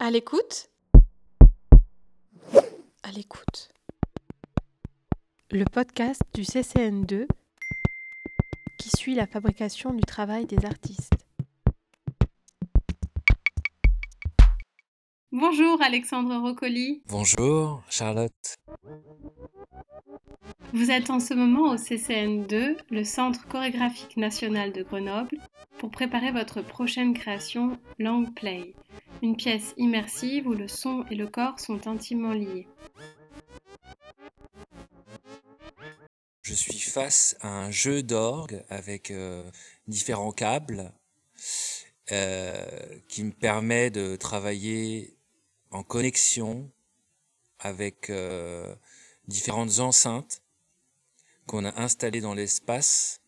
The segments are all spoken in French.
À l'écoute À l'écoute. Le podcast du CCN2 qui suit la fabrication du travail des artistes. Bonjour Alexandre Roccoli. Bonjour Charlotte. Vous êtes en ce moment au CCN2, le Centre chorégraphique national de Grenoble, pour préparer votre prochaine création Long Play, une pièce immersive où le son et le corps sont intimement liés. Je suis face à un jeu d'orgue avec euh, différents câbles euh, qui me permet de travailler en connexion avec euh, différentes enceintes qu'on a installées dans l'espace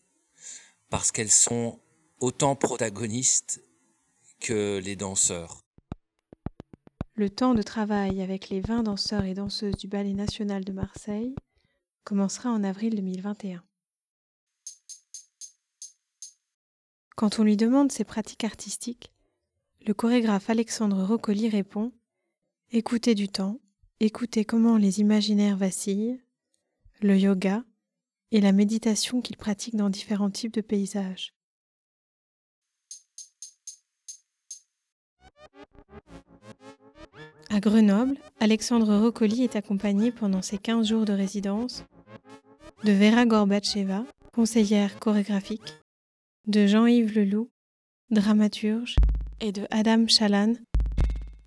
parce qu'elles sont autant protagonistes que les danseurs. Le temps de travail avec les 20 danseurs et danseuses du Ballet national de Marseille commencera en avril 2021. Quand on lui demande ses pratiques artistiques, le chorégraphe Alexandre Roccoli répond Écoutez du temps, écoutez comment les imaginaires vacillent, le yoga et la méditation qu'il pratique dans différents types de paysages. À Grenoble, Alexandre Roccoli est accompagné pendant ses 15 jours de résidence de Vera Gorbacheva, conseillère chorégraphique, de Jean-Yves Leloup, dramaturge, et de Adam Chalan,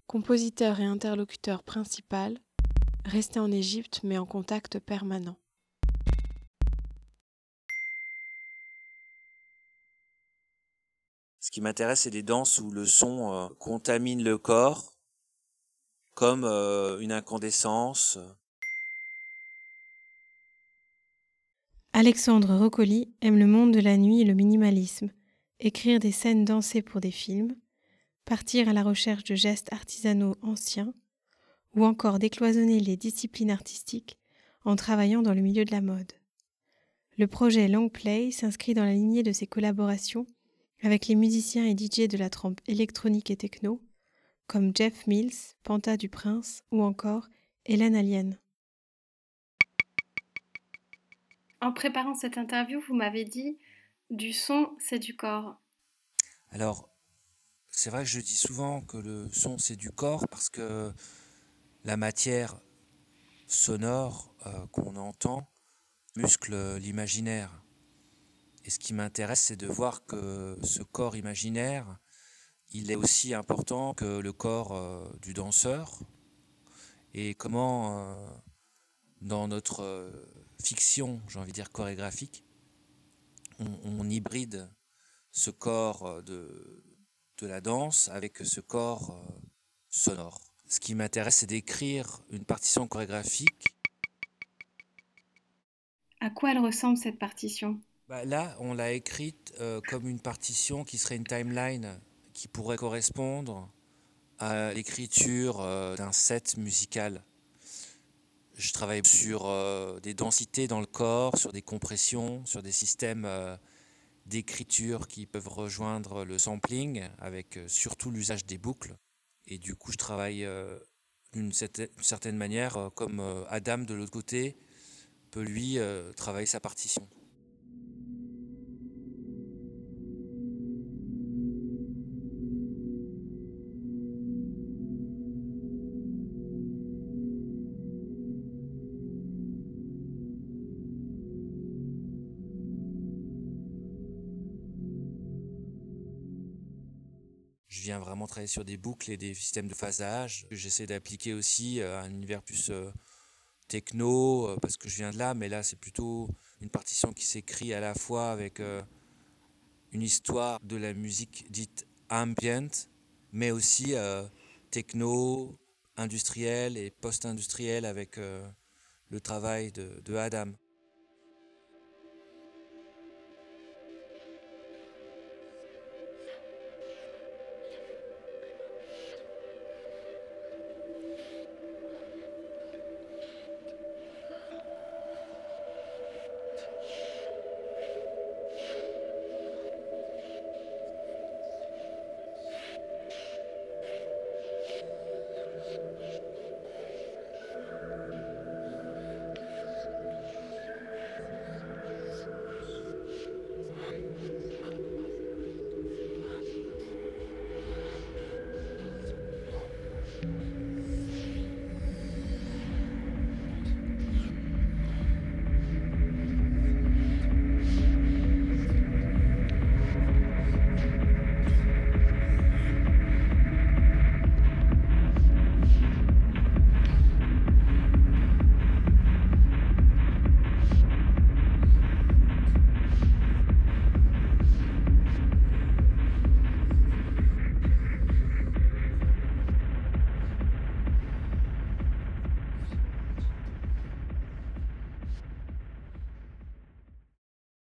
compositeur et interlocuteur principal, resté en Égypte mais en contact permanent. Ce qui m'intéresse, c'est des danses où le son euh, contamine le corps comme euh, une incandescence. Alexandre Roccoli aime le monde de la nuit et le minimalisme, écrire des scènes dansées pour des films, partir à la recherche de gestes artisanaux anciens, ou encore décloisonner les disciplines artistiques en travaillant dans le milieu de la mode. Le projet Long Play s'inscrit dans la lignée de ses collaborations avec les musiciens et DJ de la trempe électronique et techno, comme Jeff Mills, Panta du Prince ou encore Hélène Alien. En préparant cette interview, vous m'avez dit du son, c'est du corps. Alors, c'est vrai que je dis souvent que le son, c'est du corps parce que la matière sonore euh, qu'on entend muscle l'imaginaire. Et ce qui m'intéresse, c'est de voir que ce corps imaginaire, il est aussi important que le corps euh, du danseur et comment euh, dans notre euh, fiction, j'ai envie de dire chorégraphique, on, hybride ce corps de, de, la danse avec ce corps sonore. Ce qui m'intéresse, c'est d'écrire une partition chorégraphique. À quoi elle ressemble cette partition? Bah Là, on l'a écrite comme une partition qui serait une timeline qui pourrait correspondre à l'écriture euh, d'un set musical. Je travaille sur euh, des densités dans le corps, sur des compressions, sur des systèmes euh, d'écriture qui peuvent rejoindre le sampling, avec surtout l'usage des boucles. Et du coup, je travaille d'une certaine manière comme Adam de l'autre côté peut lui travailler sa partition. Viens vraiment travailler sur des boucles et des systèmes de phasage. J'essaie d'appliquer aussi à un univers plus euh, techno, euh, parce que je viens de là, mais là c'est plutôt une partition qui s'écrit à la fois avec euh, une histoire de la musique dite ambient, mais aussi techno, industriel et post-industriel avec le travail de Adam.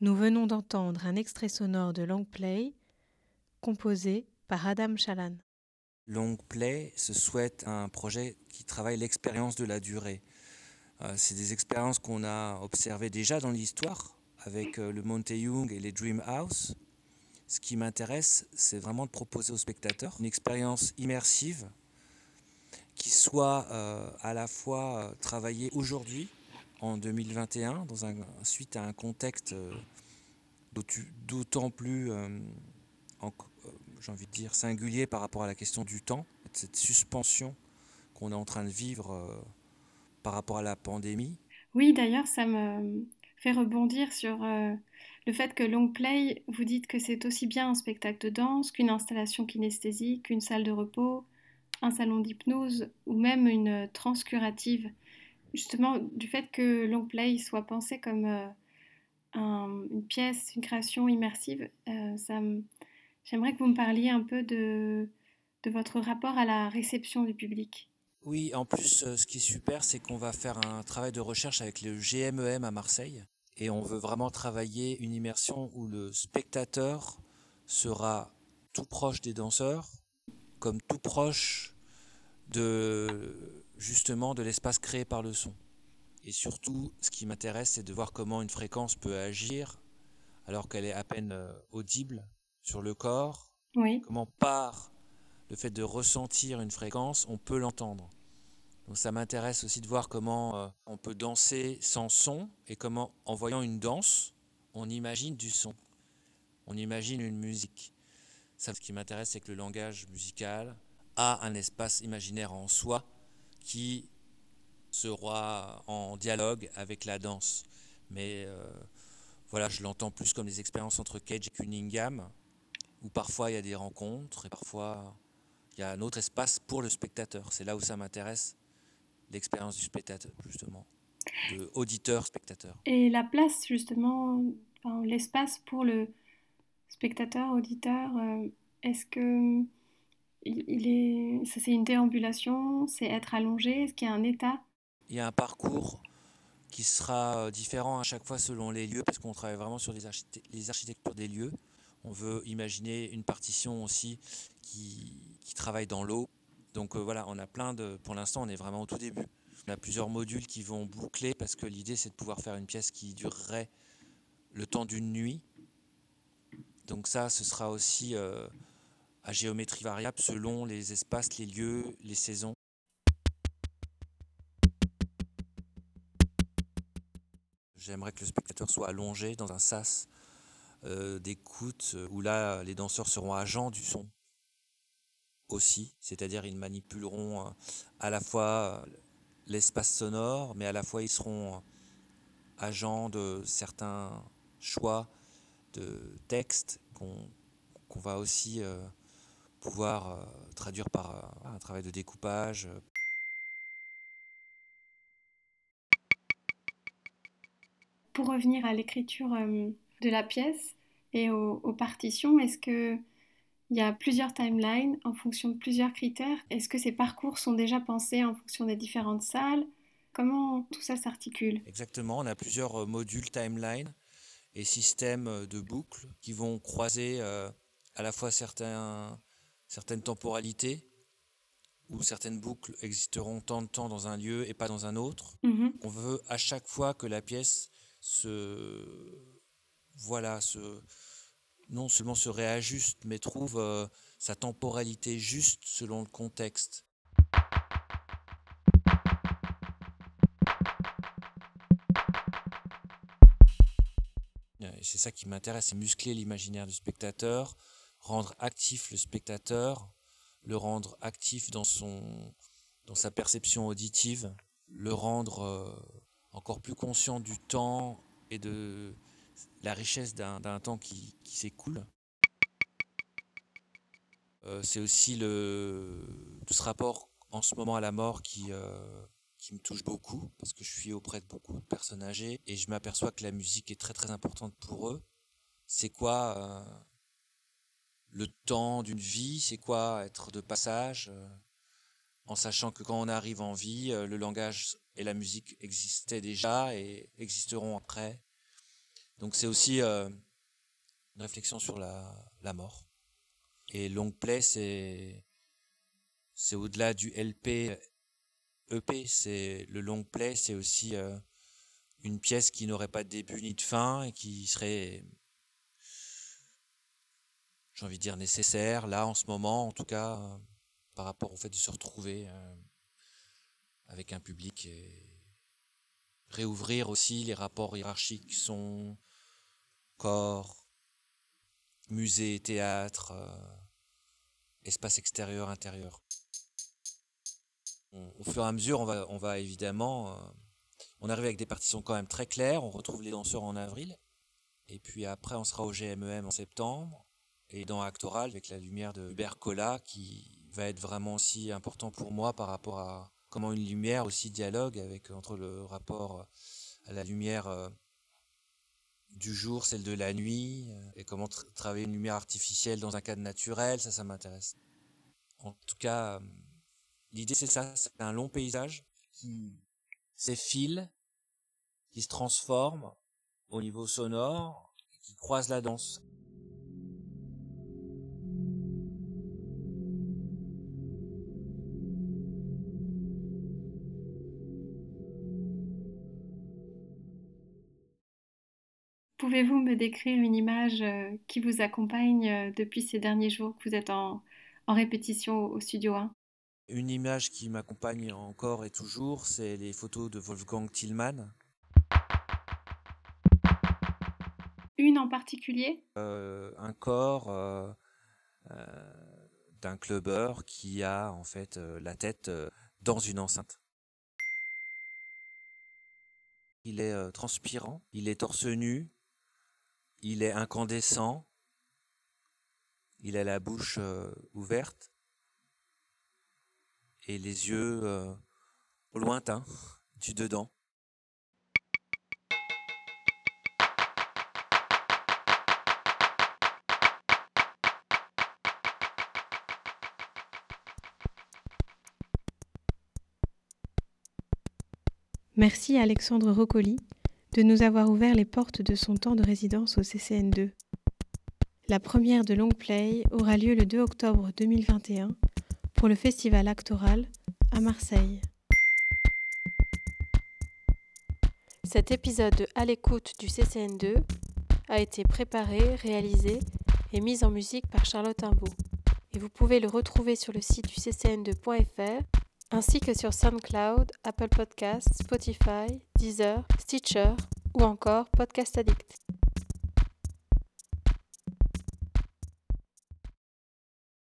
Nous venons d'entendre un extrait sonore de Long Play composé par Adam Chalan. Long Play se souhaite un projet qui travaille l'expérience de la durée. Euh, c'est des expériences qu'on a observées déjà dans l'histoire avec euh, le Monte Young et les Dream House. Ce qui m'intéresse, c'est vraiment de proposer aux spectateurs une expérience immersive qui soit euh, à la fois travaillée aujourd'hui, en 2021, dans un, suite à un contexte d'autant plus, j'ai envie de dire, singulier par rapport à la question du temps, cette suspension qu'on est en train de vivre par rapport à la pandémie. Oui, d'ailleurs, ça me fait rebondir sur euh, le fait que Long Play, vous dites que c'est aussi bien un spectacle de danse qu'une installation kinesthésique, qu'une salle de repos, un salon d'hypnose ou même une transe curative. Justement, du fait que Long Play soit pensé comme euh, une pièce, une création immersive, euh, j'aimerais que vous me parliez un peu de votre rapport à la réception du public. Oui, en plus, euh, ce qui est super, c'est qu'on va faire un travail de recherche avec le GMEM e à Marseille. Et on veut vraiment travailler une immersion où le spectateur sera tout proche des danseurs, comme tout proche de justement de l'espace créé par le son. Et surtout, ce qui m'intéresse, c'est de voir comment une fréquence peut agir alors qu'elle est à peine euh, audible sur le corps. Oui. Comment part le fait de ressentir une fréquence, on peut l'entendre. Donc ça m'intéresse aussi de voir comment euh, on peut danser sans son et comment en voyant une danse, on imagine du son. On imagine une musique. Ça, ce qui m'intéresse, c'est que le langage musical a un espace imaginaire en soi qui sera en dialogue avec la danse. Mais euh, voilà, je l'entends plus comme des expériences entre Cage et Cunningham, où parfois il y a des rencontres et parfois il y a un autre espace pour le spectateur. C'est là où ça m'intéresse, l'expérience du spectateur, justement, de auditeur-spectateur. Et la place, justement, l'espace pour le spectateur, auditeur, euh, est-ce que il est, c'est une déambulation, c'est être allongé, est-ce qu'il y a un état? Il y a un parcours qui sera euh, différent à chaque fois selon les lieux, parce qu'on travaille vraiment sur les, les architectures des lieux. On veut imaginer une partition aussi qui, qui travaille dans l'eau. Donc euh, voilà, on a plein de. Pour l'instant, on est vraiment au tout début. On a plusieurs modules qui vont boucler parce que l'idée c'est de pouvoir faire une pièce qui durerait le temps d'une nuit. Donc ça, ce sera aussi euh, à géométrie variable selon les espaces, les lieux, les saisons. J'aimerais que le spectateur soit allongé dans un sas euh, d'écoute où là les danseurs seront agents du son aussi, c'est-à-dire ils manipuleront euh, à la fois euh, l'espace sonore, mais à la fois ils seront euh, agents de certains choix de textes qu'on va aussi pouvoir traduire par un travail de découpage. Pour revenir à l'écriture de la pièce et aux partitions, est-ce que il y a plusieurs timelines en fonction de plusieurs critères? Est-ce que ces parcours sont déjà pensés en fonction des différentes salles? Comment tout ça s'articule? Exactement, on a plusieurs euh, modules timeline et systèmes euh, de boucles qui vont croiser euh, à la fois certains, certaines temporalités où certaines boucles existeront tant de temps dans un lieu et pas dans un autre. Mhm. On veut à chaque fois que la pièce se voilà se non seulement se réajuste, mais trouve euh, sa temporalité juste selon le contexte. C'est ça qui m'intéresse, c'est muscler l'imaginaire du spectateur, rendre actif le spectateur, le rendre actif dans, son, dans sa perception auditive, le rendre euh, encore plus conscient du temps et de, la richesse d'un temps qui, s'écoule. Euh, c'est aussi le, tout ce rapport en ce moment à la mort qui, euh, qui me touche beaucoup, parce que je suis auprès de beaucoup de personnes âgées, et je m'aperçois que la musique est très très importante pour eux. C'est quoi le temps d'une vie C'est quoi être de passage En sachant que quand on arrive en vie, le langage et la musique existaient déjà et existeront après. Donc c'est aussi euh, une réflexion sur la, la mort. Et long play, c'est c'est au-delà du LP, EP, c'est le long play, c'est aussi euh, une pièce qui n'aurait pas de début ni de fin et qui serait, j'ai envie de dire, nécessaire là en ce moment, en tout cas, euh, par rapport au fait de se retrouver euh, avec un public et réouvrir aussi les rapports hiérarchiques son corps, musée, théâtre, espace extérieur, intérieur. au fur et à mesure, on va, on va évidemment, euh, on arrive avec des partitions quand même très claires. On retrouve les danseurs en avril, et puis après, on sera au GMEM en septembre, et dans Actoral avec la lumière de Hubert Collat, qui va être vraiment aussi important pour moi par rapport à comment une lumière aussi dialogue avec entre le rapport à la lumière euh, du jour, celle de la nuit, euh, et comment travailler une lumière artificielle dans un cadre naturel, ça, ça m'intéresse. En tout cas, euh, l'idée c'est ça, c'est un long paysage qui s'effile, qui se transforme au niveau sonore, qui croise la danse. Pouvez-vous me décrire une image euh, qui vous accompagne euh, depuis ces derniers jours que vous êtes en, en répétition au Studio 1 Une image qui m'accompagne encore et toujours, c'est les photos de Wolfgang Tillmann. Une en particulier? Euh, un corps euh, euh, d'un clubbeur qui a en fait la tête dans une enceinte. Il est transpirant, il est torse nu, il est incandescent, il a la bouche euh, ouverte. Et les yeux euh, au lointain, du dedans. Merci Alexandre Roccoli de nous avoir ouvert les portes de son temps de résidence au CCN2. La première de Long Play aura lieu le 2 octobre 2021 pour le festival actoral à Marseille. Cet épisode de À l'écoute du CCN2 a été préparé, réalisé et mis en musique par Charlotte Imbeau. Et vous pouvez le retrouver sur le site du ccn2.fr ainsi que sur SoundCloud, Apple Podcasts, Spotify, Deezer, Stitcher ou encore Podcast Addict.